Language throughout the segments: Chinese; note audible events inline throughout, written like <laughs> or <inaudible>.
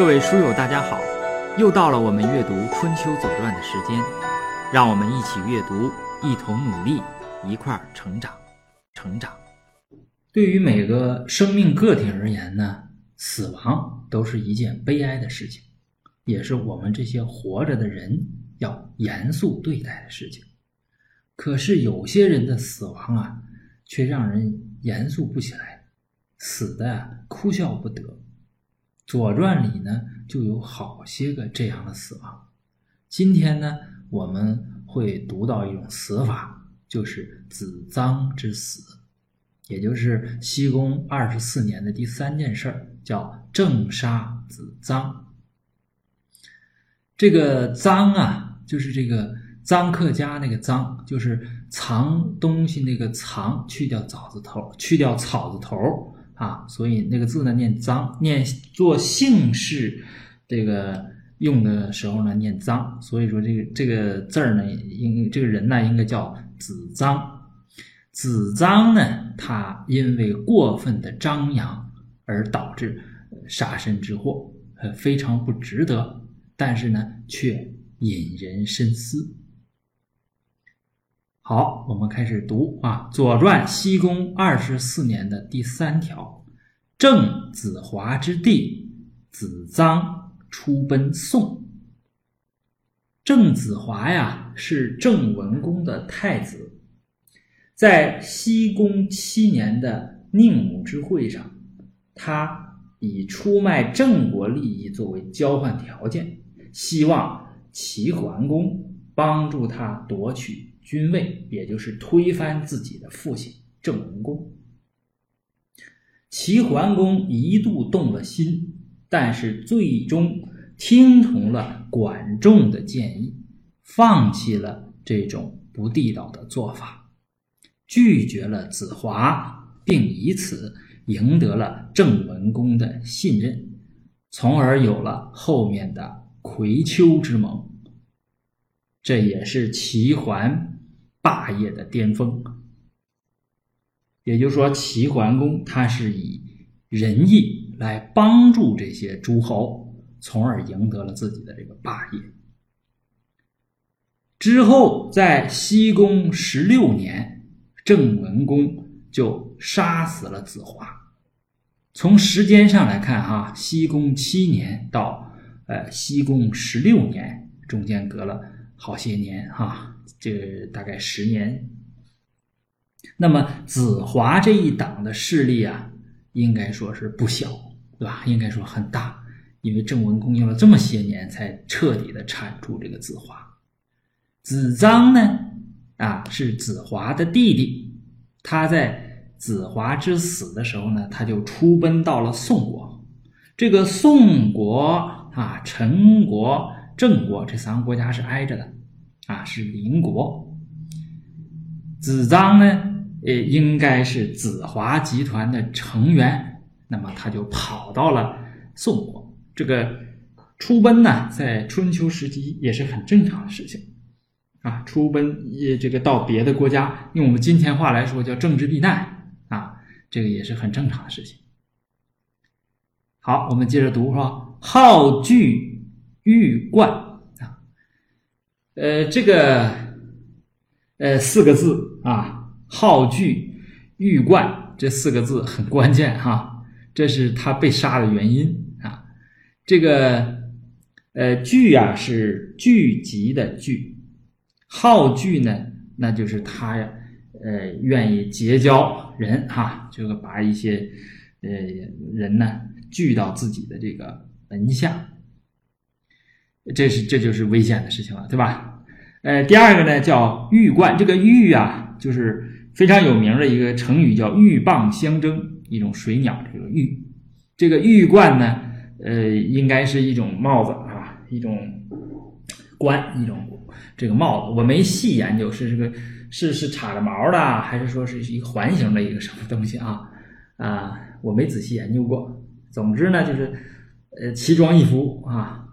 各位书友，大家好！又到了我们阅读《春秋左传》的时间，让我们一起阅读，一同努力，一块儿成长，成长。对于每个生命个体而言呢，死亡都是一件悲哀的事情，也是我们这些活着的人要严肃对待的事情。可是有些人的死亡啊，却让人严肃不起来，死的哭笑不得。《左传》里呢，就有好些个这样的死亡。今天呢，我们会读到一种死法，就是子臧之死，也就是西宫二十四年的第三件事儿，叫正杀子臧。这个臧啊，就是这个臧克家那个臧，就是藏东西那个藏，去掉草字头，去掉草字头。啊，所以那个字呢念脏，念做姓氏这个用的时候呢念脏，所以说这个这个字儿呢应这个人呢应该叫子臧。子臧呢，他因为过分的张扬而导致杀身之祸，呃非常不值得，但是呢却引人深思。好，我们开始读啊，《左传》西宫二十四年的第三条：郑子华之弟子臧出奔宋。郑子华呀，是郑文公的太子，在西宫七年的宁武之会上，他以出卖郑国利益作为交换条件，希望齐桓公帮助他夺取。君位，也就是推翻自己的父亲郑文公。齐桓公一度动了心，但是最终听从了管仲的建议，放弃了这种不地道的做法，拒绝了子华，并以此赢得了郑文公的信任，从而有了后面的葵丘之盟。这也是齐桓。霸业的巅峰，也就是说，齐桓公他是以仁义来帮助这些诸侯，从而赢得了自己的这个霸业。之后，在西宫十六年，郑文公就杀死了子华。从时间上来看，哈，西宫七年到呃西宫十六年，中间隔了好些年，哈。这大概十年，那么子华这一党的势力啊，应该说是不小，对吧？应该说很大，因为郑文公用了这么些年才彻底的铲除这个子华。子臧呢，啊，是子华的弟弟，他在子华之死的时候呢，他就出奔到了宋国。这个宋国啊，陈国、郑国这三个国家是挨着的。啊，是邻国。子臧呢，呃，应该是子华集团的成员，那么他就跑到了宋国。这个出奔呢，在春秋时期也是很正常的事情。啊，出奔也这个到别的国家，用我们今天话来说叫政治避难啊，这个也是很正常的事情。好，我们接着读说，好聚玉冠。呃，这个呃四个字啊，好聚玉冠这四个字很关键哈，这是他被杀的原因啊。这个呃聚啊是聚集的聚，好聚呢，那就是他呀呃愿意结交人哈，就是把一些呃人呢聚到自己的这个门下，这是这就是危险的事情了，对吧？呃，第二个呢叫玉冠，这个玉啊，就是非常有名的一个成语，叫鹬蚌相争，一种水鸟。这个鹬，这个鹬冠呢，呃，应该是一种帽子啊，一种冠，一种这个帽子。我没细研究是这个是是插着毛的，还是说是一个环形的一个什么东西啊？啊，我没仔细研究过。总之呢，就是呃，奇装异服啊。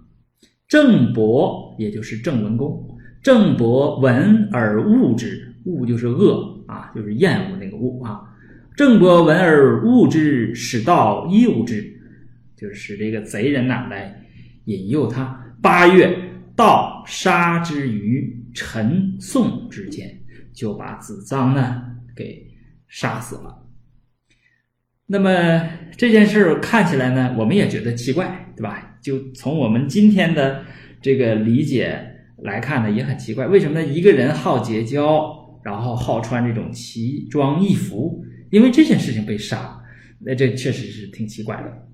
郑伯，也就是郑文公。郑伯闻而恶之，恶就是恶啊，就是厌恶那个恶啊。郑伯闻而恶之，使道诱之。就是使这个贼人呐来引诱他。八月，盗杀之于陈宋之间，就把子臧呢给杀死了。那么这件事看起来呢，我们也觉得奇怪，对吧？就从我们今天的这个理解来看呢，也很奇怪，为什么呢？一个人好结交，然后好穿这种奇装异服，因为这件事情被杀，那这确实是挺奇怪的。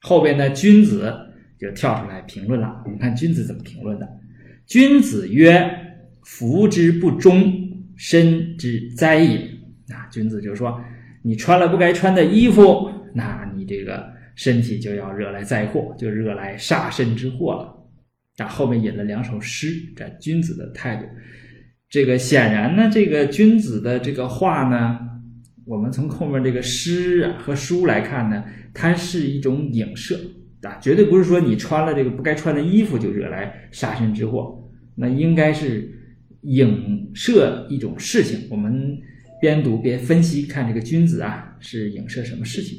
后边呢，君子就跳出来评论了，我们看君子怎么评论的。君子曰：“服之不忠，身之灾也。”啊，君子就是说。你穿了不该穿的衣服，那你这个身体就要惹来灾祸，就惹来杀身之祸了。啊，后面引了两首诗，这君子的态度。这个显然呢，这个君子的这个话呢，我们从后面这个诗和书来看呢，它是一种影射啊，绝对不是说你穿了这个不该穿的衣服就惹来杀身之祸，那应该是影射一种事情。我们。边读边分析，看这个君子啊是影射什么事情？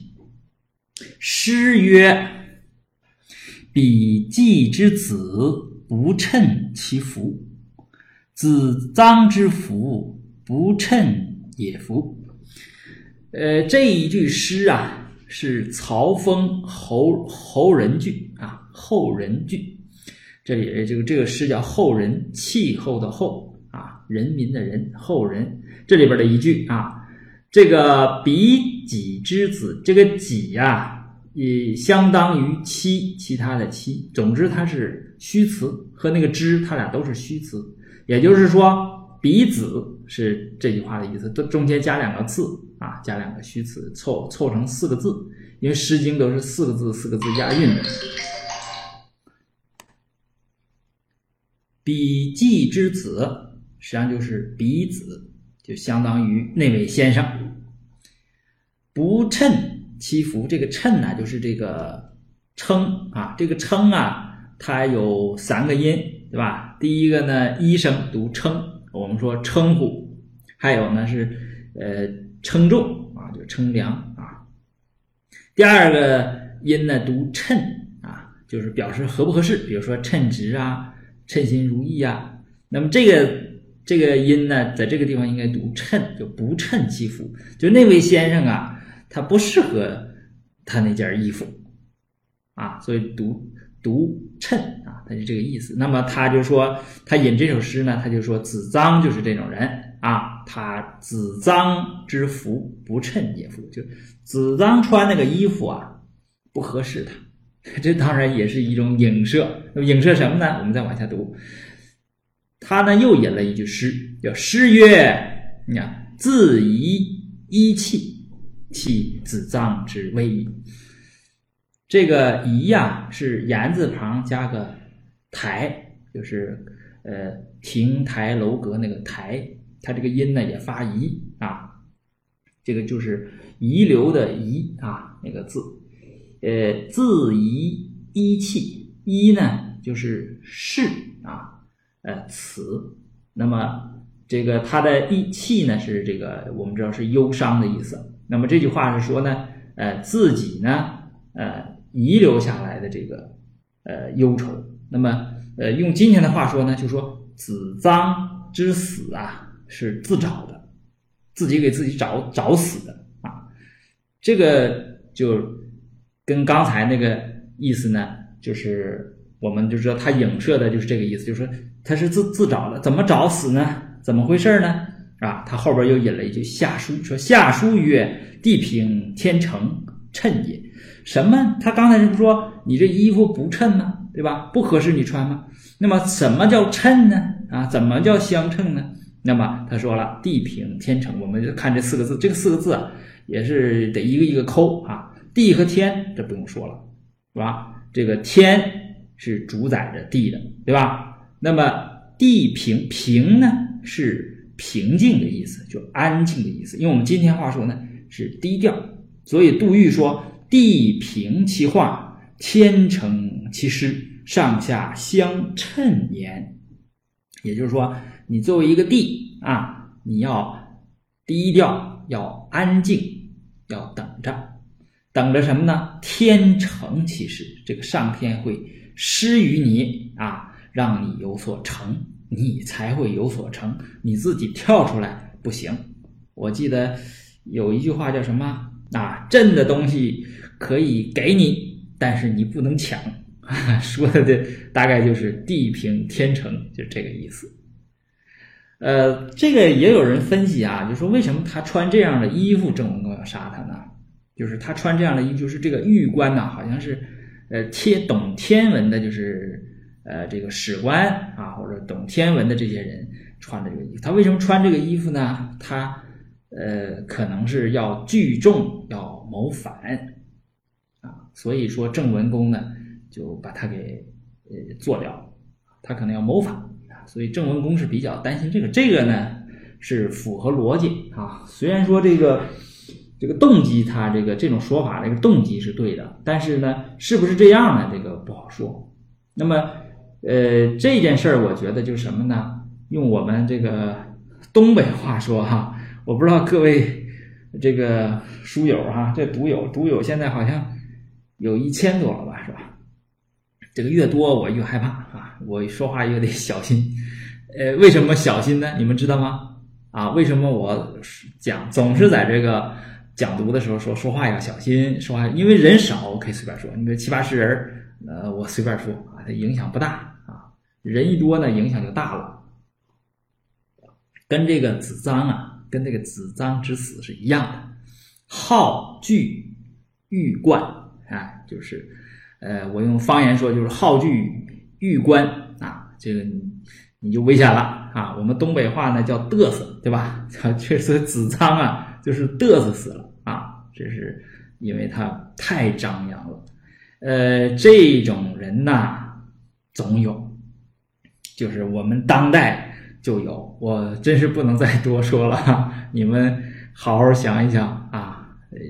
诗曰：“比季之子不称其福，子臧之福不称也福。”呃，这一句诗啊是曹风侯侯人句啊，后人句。这里这个这个诗叫后人，气候的后啊，人民的人，后人。这里边的一句啊，这个比己之子，这个己呀，也相当于妻，其他的妻。总之，它是虚词，和那个之，它俩都是虚词。也就是说，比子是这句话的意思，都中间加两个字啊，加两个虚词，凑凑成四个字。因为《诗经》都是四个字，四个字押韵的。比季之子，实际上就是比子。就相当于那位先生不称其福，这个称呢，就是这个称啊，这个称啊，它有三个音，对吧？第一个呢，一声读称，我们说称呼；还有呢是呃称重啊，就称量啊。第二个音呢读称啊，就是表示合不合适，比如说称职啊，称心如意啊。那么这个。这个音呢，在这个地方应该读称，就不称其服。就那位先生啊，他不适合他那件衣服啊，所以读读衬啊，他是这个意思。那么他就说，他引这首诗呢，他就说子臧就是这种人啊，他子臧之服不衬也服，就子臧穿那个衣服啊，不合适他。<laughs> 这当然也是一种影射。那么影射什么呢？我们再往下读。他呢又引了一句诗，叫“诗曰：你看，自遗衣气，气子脏之威。”这个“仪”呀，是言字旁加个“台”，就是呃亭台楼阁那个“台”。它这个音呢也发“遗”啊，这个就是遗留的“遗”啊那个字。呃，自遗一气，一呢就是是啊。呃，此，那么这个它的意气呢是这个，我们知道是忧伤的意思。那么这句话是说呢，呃，自己呢，呃，遗留下来的这个呃忧愁。那么呃，用今天的话说呢，就说子臧之死啊是自找的，自己给自己找找死的啊。这个就跟刚才那个意思呢，就是我们就知道它影射的就是这个意思，就是说。他是自自找的，怎么找死呢？怎么回事呢？啊，他后边又引了一句下书，说下书曰：“地平天成，衬也。”什么？他刚才是不说你这衣服不衬吗？对吧？不合适你穿吗？那么什么叫衬呢？啊，怎么叫相称呢？那么他说了，地平天成，我们就看这四个字，这个四个字啊，也是得一个一个抠啊。地和天，这不用说了，是吧？这个天是主宰着地的，对吧？那么地平平呢是平静的意思，就安静的意思。用我们今天话说呢是低调。所以杜预说：“地平其化，天成其师，上下相称焉。”也就是说，你作为一个地啊，你要低调，要安静，要等着。等着什么呢？天成其事，这个上天会施于你啊，让你有所成，你才会有所成。你自己跳出来不行。我记得有一句话叫什么啊？朕的东西可以给你，但是你不能抢。<laughs> 说的这大概就是地平天成，就这个意思。呃，这个也有人分析啊，就说为什么他穿这样的衣服，郑文公要杀他呢？就是他穿这样的衣，就是这个玉冠呐，好像是呃天懂天文的，就是呃这个史官啊，或者懂天文的这些人穿的这个衣服。他为什么穿这个衣服呢？他呃可能是要聚众，要谋反啊。所以说郑文公呢。就把他给呃做掉，他可能要谋反啊，所以郑文公是比较担心这个。这个呢是符合逻辑啊，虽然说这个这个动机，他这个这种说法这个动机是对的，但是呢，是不是这样呢？这个不好说。那么呃这件事儿，我觉得就是什么呢？用我们这个东北话说哈，我不知道各位这个书友哈，这读友读友现在好像有一千多了吧，是吧？这个越多我越害怕啊！我说话越得小心。呃，为什么小心呢？你们知道吗？啊，为什么我讲总是在这个讲读的时候说说话要小心说话？因为人少，我可以随便说。你说七八十人，呃，我随便说啊，它影响不大。人一多呢，影响就大了。跟这个子臧啊，跟这个子臧之死是一样的，好聚欲冠啊，就是。呃，我用方言说就是好聚欲观啊，这个你你就危险了啊。我们东北话呢叫嘚瑟，对吧？<laughs> 确实子臧啊，就是嘚瑟死了啊。这是因为他太张扬了。呃，这种人呐，总有，就是我们当代就有。我真是不能再多说了，你们好好想一想啊。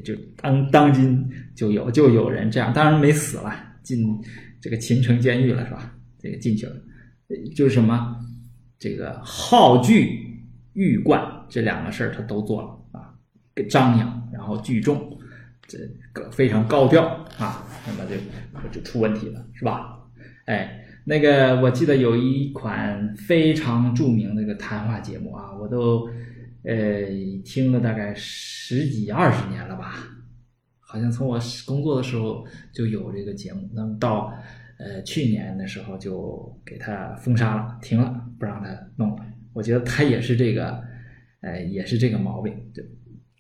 就当当今就有就有人这样，当然没死了，进这个秦城监狱了，是吧？这个进去了，就是什么这个好聚欲冠这两个事儿他都做了啊，张扬然后聚众，这个非常高调啊，那么就就出问题了，是吧？哎，那个我记得有一款非常著名的一个谈话节目啊，我都。呃，听了大概十几二十年了吧，好像从我工作的时候就有这个节目，那么到呃去年的时候就给他封杀了，停了，不让他弄了。我觉得他也是这个，呃，也是这个毛病，就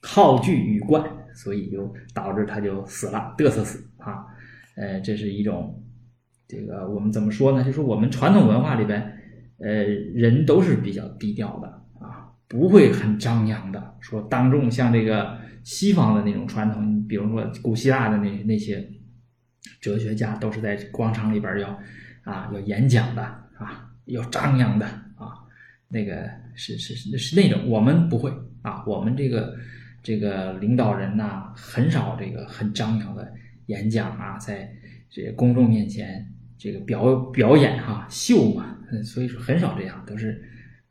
好聚与惯，所以就导致他就死了，嘚瑟死啊。呃，这是一种这个我们怎么说呢？就是我们传统文化里边，呃，人都是比较低调的啊。不会很张扬的说当众像这个西方的那种传统，比如说古希腊的那那些哲学家都是在广场里边要啊要演讲的啊要张扬的啊那个是是是是那种我们不会啊我们这个这个领导人呐很少这个很张扬的演讲啊在这公众面前这个表表演哈秀嘛所以说很少这样都是。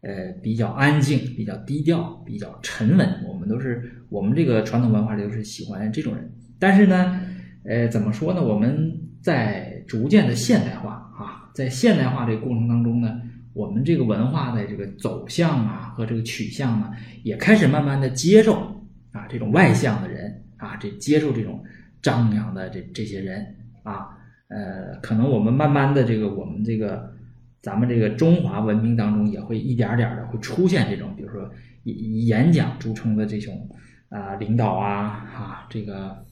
呃，比较安静，比较低调，比较沉稳。我们都是我们这个传统文化里都是喜欢这种人。但是呢，呃，怎么说呢？我们在逐渐的现代化啊，在现代化这个过程当中呢，我们这个文化的这个走向啊和这个取向呢，也开始慢慢的接受啊这种外向的人啊，这接受这种张扬的这这些人啊，呃，可能我们慢慢的这个我们这个。咱们这个中华文明当中也会一点点的会出现这种，比如说以演讲著称的这种啊领导啊啊这个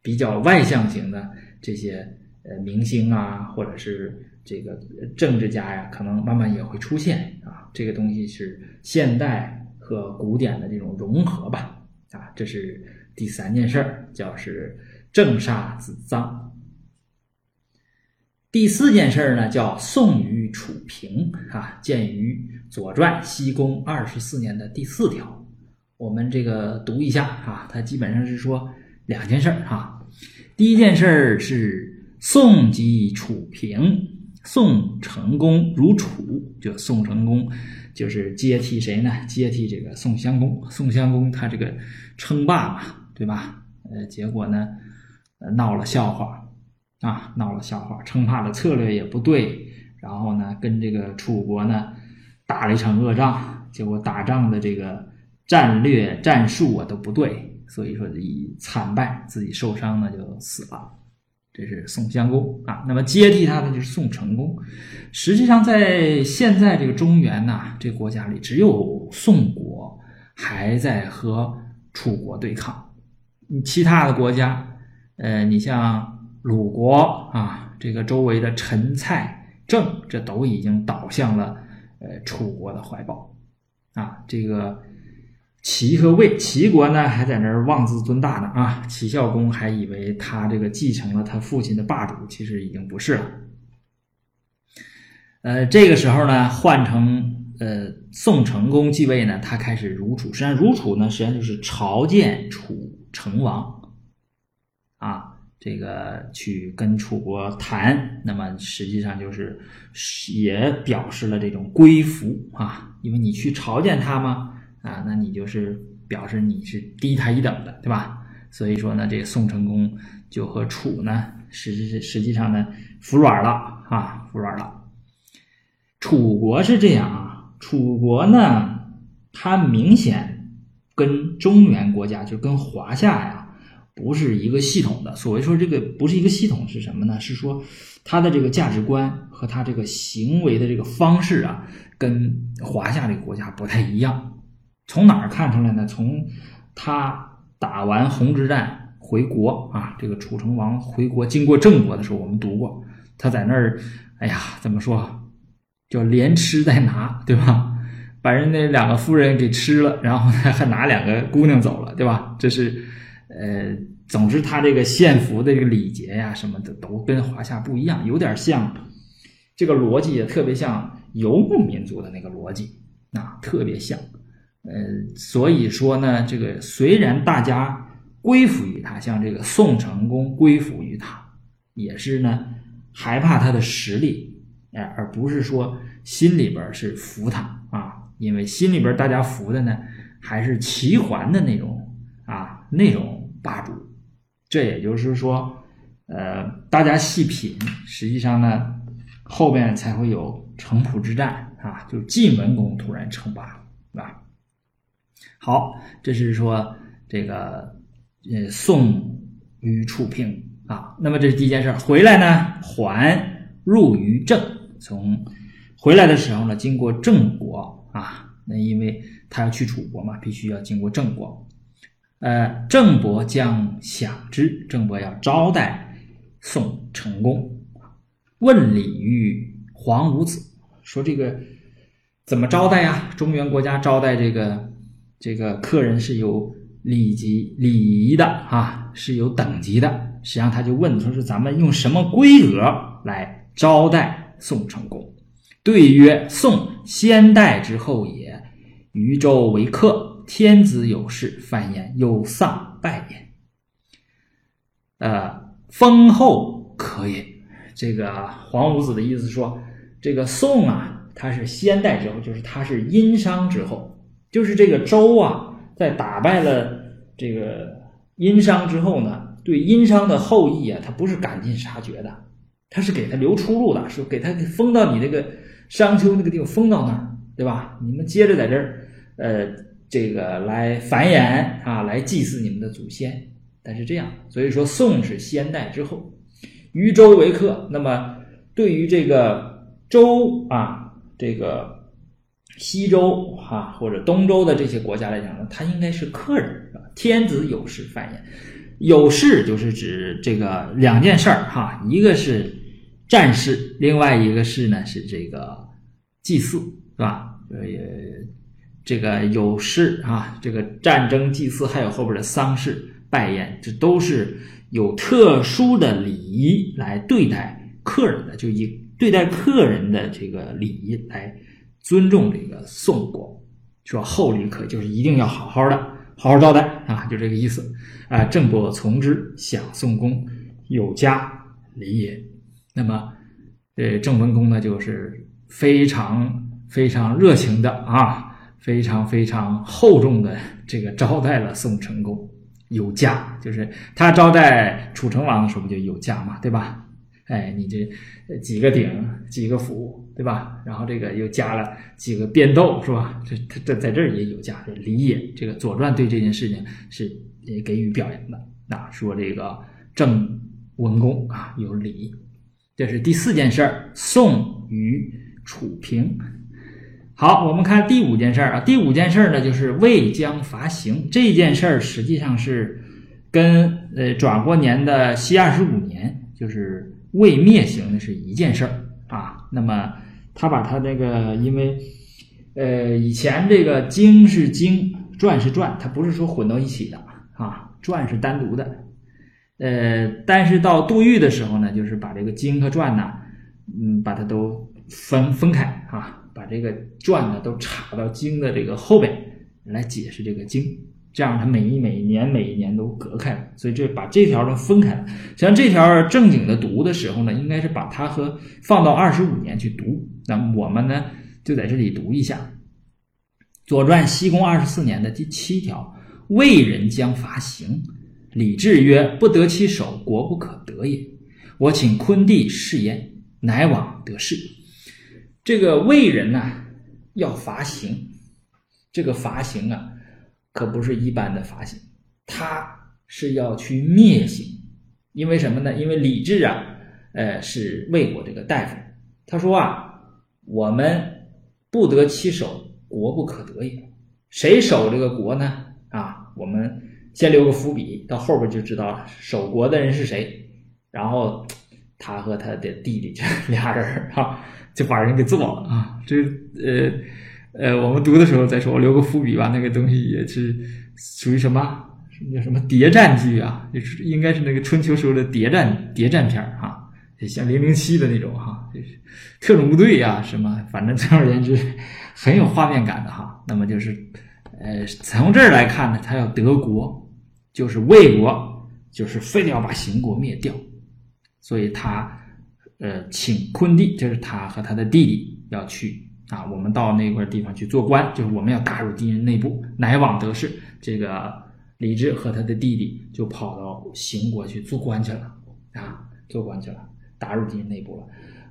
比较外向型的这些呃明星啊，或者是这个政治家呀，可能慢慢也会出现啊。这个东西是现代和古典的这种融合吧啊。这是第三件事儿，叫是正煞子臧。第四件事儿呢，叫宋于楚平啊，见于《左传》西宫二十四年的第四条。我们这个读一下啊，它基本上是说两件事儿哈。第一件事儿是宋及楚平，宋成功如楚，就宋成功就是接替谁呢？接替这个宋襄公。宋襄公他这个称霸嘛，对吧？呃，结果呢，闹了笑话啊，闹了笑话，称霸的策略也不对，然后呢，跟这个楚国呢打了一场恶仗，结果打仗的这个战略战术啊都不对，所以说以惨败，自己受伤呢就死了。这是宋襄公啊，那么接替他的就是宋成公。实际上，在现在这个中原呐，这国家里，只有宋国还在和楚国对抗。其他的国家，呃，你像鲁国啊，这个周围的陈、蔡、郑，这都已经倒向了呃楚国的怀抱啊，这个。齐和魏，齐国呢还在那儿妄自尊大呢啊！齐孝公还以为他这个继承了他父亲的霸主，其实已经不是了。呃，这个时候呢，换成呃宋成公继位呢，他开始如楚。实际上，如楚呢，实际上就是朝见楚成王啊，这个去跟楚国谈。那么实际上就是也表示了这种归服啊，因为你去朝见他嘛。啊，那你就是表示你是低他一等的，对吧？所以说呢，这个宋成功就和楚呢，实实实际上呢，服软了啊，服软了。楚国是这样啊，楚国呢，它明显跟中原国家，就跟华夏呀，不是一个系统的。所谓说这个不是一个系统是什么呢？是说他的这个价值观和他这个行为的这个方式啊，跟华夏这个国家不太一样。从哪儿看出来呢？从他打完红之战回国啊，这个楚成王回国经过郑国的时候，我们读过，他在那儿，哎呀，怎么说，叫连吃带拿，对吧？把人那两个夫人给吃了，然后呢还拿两个姑娘走了，对吧？这是，呃，总之他这个献俘的这个礼节呀什么的，都跟华夏不一样，有点像，这个逻辑也特别像游牧民族的那个逻辑啊，特别像。呃，所以说呢，这个虽然大家归附于他，像这个宋成功归附于他，也是呢害怕他的实力，哎，而不是说心里边是服他啊，因为心里边大家服的呢还是齐桓的那种啊那种霸主。这也就是说，呃，大家细品，实际上呢后边才会有城濮之战啊，就晋文公突然称霸，是吧？好，这是说这个呃宋与楚平啊，那么这是第一件事。回来呢，还入于郑。从回来的时候呢，经过郑国啊，那因为他要去楚国嘛，必须要经过郑国。呃，郑伯将享之，郑伯要招待宋成功，问礼于黄武子，说这个怎么招待呀？中原国家招待这个。这个客人是有礼级礼仪的啊，是有等级的。实际上，他就问说：“是咱们用什么规格来招待宋成功？”对曰：“宋先代之后也，余州为客，天子有事，犯焉，有丧拜焉。呃，封后可也。”这个黄武子的意思说：“这个宋啊，他是先代之后，就是他是殷商之后。”就是这个周啊，在打败了这个殷商之后呢，对殷商的后裔啊，他不是赶尽杀绝的，他是给他留出路的，说给他封到你那个商丘那个地方，封到那儿，对吧？你们接着在这儿，呃，这个来繁衍啊，来祭祀你们的祖先。但是这样，所以说宋是先代之后，于周为客。那么对于这个周啊，这个。西周哈或者东周的这些国家来讲呢，他应该是客人，天子有事繁衍，有事就是指这个两件事儿哈，一个是战事，另外一个是呢是这个祭祀，是吧？呃，这个有事啊，这个战争祭祀，还有后边的丧事拜宴，这都是有特殊的礼仪来对待客人的，就以对待客人的这个礼仪来。尊重这个宋国，说厚礼可就是一定要好好的，好好招待啊，就这个意思啊。郑伯从之，享宋公有家礼也。那么，呃，郑文公呢，就是非常非常热情的啊，非常非常厚重的这个招待了宋成公有驾，就是他招待楚成王的时候不就有驾嘛，对吧？哎，你这几个鼎，几个釜，对吧？然后这个又加了几个变斗，是吧？这这在这儿也有价，这礼也。这个《左传》对这件事情是也给予表扬的。那说这个郑文公啊有礼，这是第四件事儿。宋与楚平。好，我们看第五件事儿啊。第五件事儿呢，就是魏将伐刑这件事儿，实际上是跟呃转过年的西二十五年，就是。未灭行的是一件事儿啊，那么他把他这个，因为呃以前这个经是经，传是传，他不是说混到一起的啊，传是单独的，呃，但是到杜预的时候呢，就是把这个经和传呢，嗯，把它都分分开啊，把这个传呢都插到经的这个后边来解释这个经。这样，它每一每一年每一年都隔开了，所以这把这条都分开了。像这条正经的读的时候呢，应该是把它和放到二十五年去读。那我们呢，就在这里读一下《左传》西宫二十四年的第七条：魏人将伐邢，李治曰：“不得其手，国不可得也。我请昆弟试焉，乃往得势。”这个魏人呢，要伐邢，这个伐邢啊。可不是一般的伐邢，他是要去灭邢，因为什么呢？因为李治啊，呃，是魏国这个大夫，他说啊，我们不得其守，国不可得也。谁守这个国呢？啊，我们先留个伏笔，到后边就知道了，守国的人是谁。然后他和他的弟弟这 <laughs> 俩人哈，就把人给做了啊，这呃。呃，我们读的时候再说，我留个伏笔吧。那个东西也是属于什么？叫什么谍战剧啊？就是应该是那个春秋时候的谍战谍战片儿哈，像零零七的那种哈，就是特种部队呀什么，反正总而言之很有画面感的哈。那么就是，呃，从这儿来看呢，他要德国，就是魏国，就是非得要把邢国灭掉，所以他呃请昆弟，就是他和他的弟弟要去。啊，我们到那块地方去做官，就是我们要打入敌人内部，乃往得势。这个李治和他的弟弟就跑到邢国去做官去了，啊，做官去了，打入敌人内部了。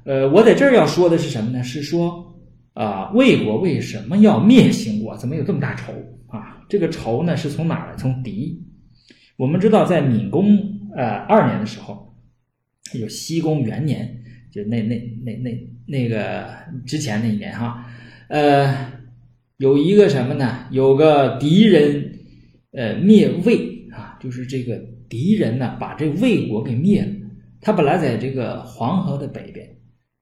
呃，我在这儿要说的是什么呢？是说啊，魏国为什么要灭邢国？怎么有这么大仇啊？这个仇呢，是从哪儿来？从狄。我们知道，在闵公呃二年的时候，有西公元年，就那那那那。那个之前那一年哈，呃，有一个什么呢？有个敌人，呃，灭魏啊，就是这个敌人呢，把这魏国给灭了。他本来在这个黄河的北边，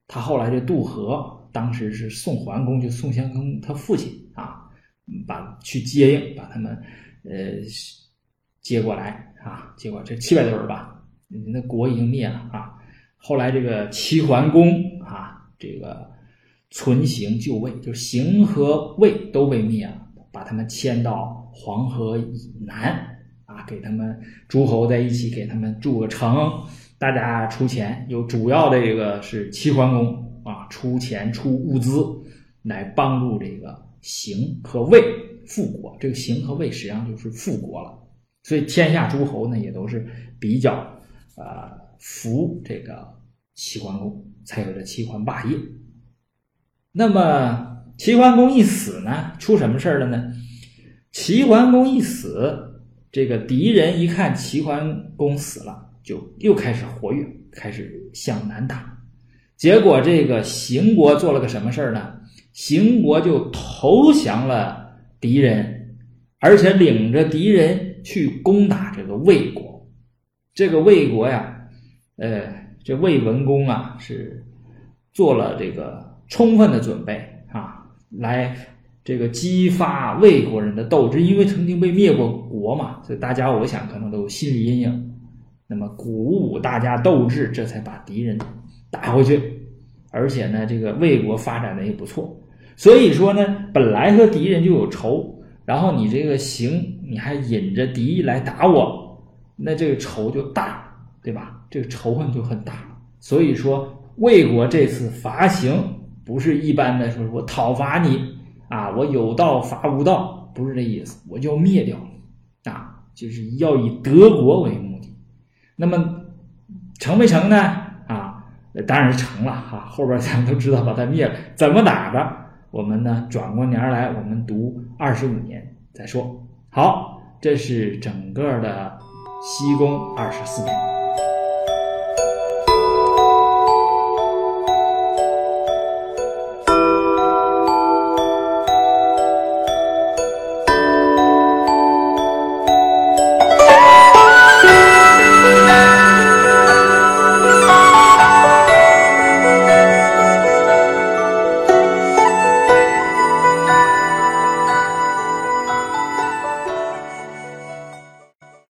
他后来就渡河，当时是宋桓公，就宋襄公他父亲啊，把去接应，把他们呃接过来啊，结果这七百多人吧，那国已经灭了啊。后来这个齐桓公啊。这个存邢就魏，就是邢和魏都被灭了，把他们迁到黄河以南啊，给他们诸侯在一起，给他们筑个城，大家出钱，有主要的这个是齐桓公啊，出钱出物资来帮助这个邢和魏复国。这个邢和魏实际上就是复国了，所以天下诸侯呢也都是比较呃服这个齐桓公。才有这齐桓霸业。那么齐桓公一死呢，出什么事儿了呢？齐桓公一死，这个敌人一看齐桓公死了，就又开始活跃，开始向南打。结果这个邢国做了个什么事儿呢？邢国就投降了敌人，而且领着敌人去攻打这个魏国。这个魏国呀，呃。这魏文公啊，是做了这个充分的准备啊，来这个激发魏国人的斗志，因为曾经被灭过国嘛，所以大家我想可能都有心理阴影。那么鼓舞大家斗志，这才把敌人打回去。而且呢，这个魏国发展的也不错，所以说呢，本来和敌人就有仇，然后你这个行，你还引着敌来打我，那这个仇就大。对吧？这个仇恨就很大，所以说魏国这次伐邢不是一般的说我讨伐你啊，我有道伐无道，不是这意思，我就要灭掉啊，就是要以德国为目的。那么成没成呢？啊，当然是成了哈。后边咱们都知道把它灭了，怎么打的？我们呢转过年来，我们读二十五年再说。好，这是整个的西宫二十四年。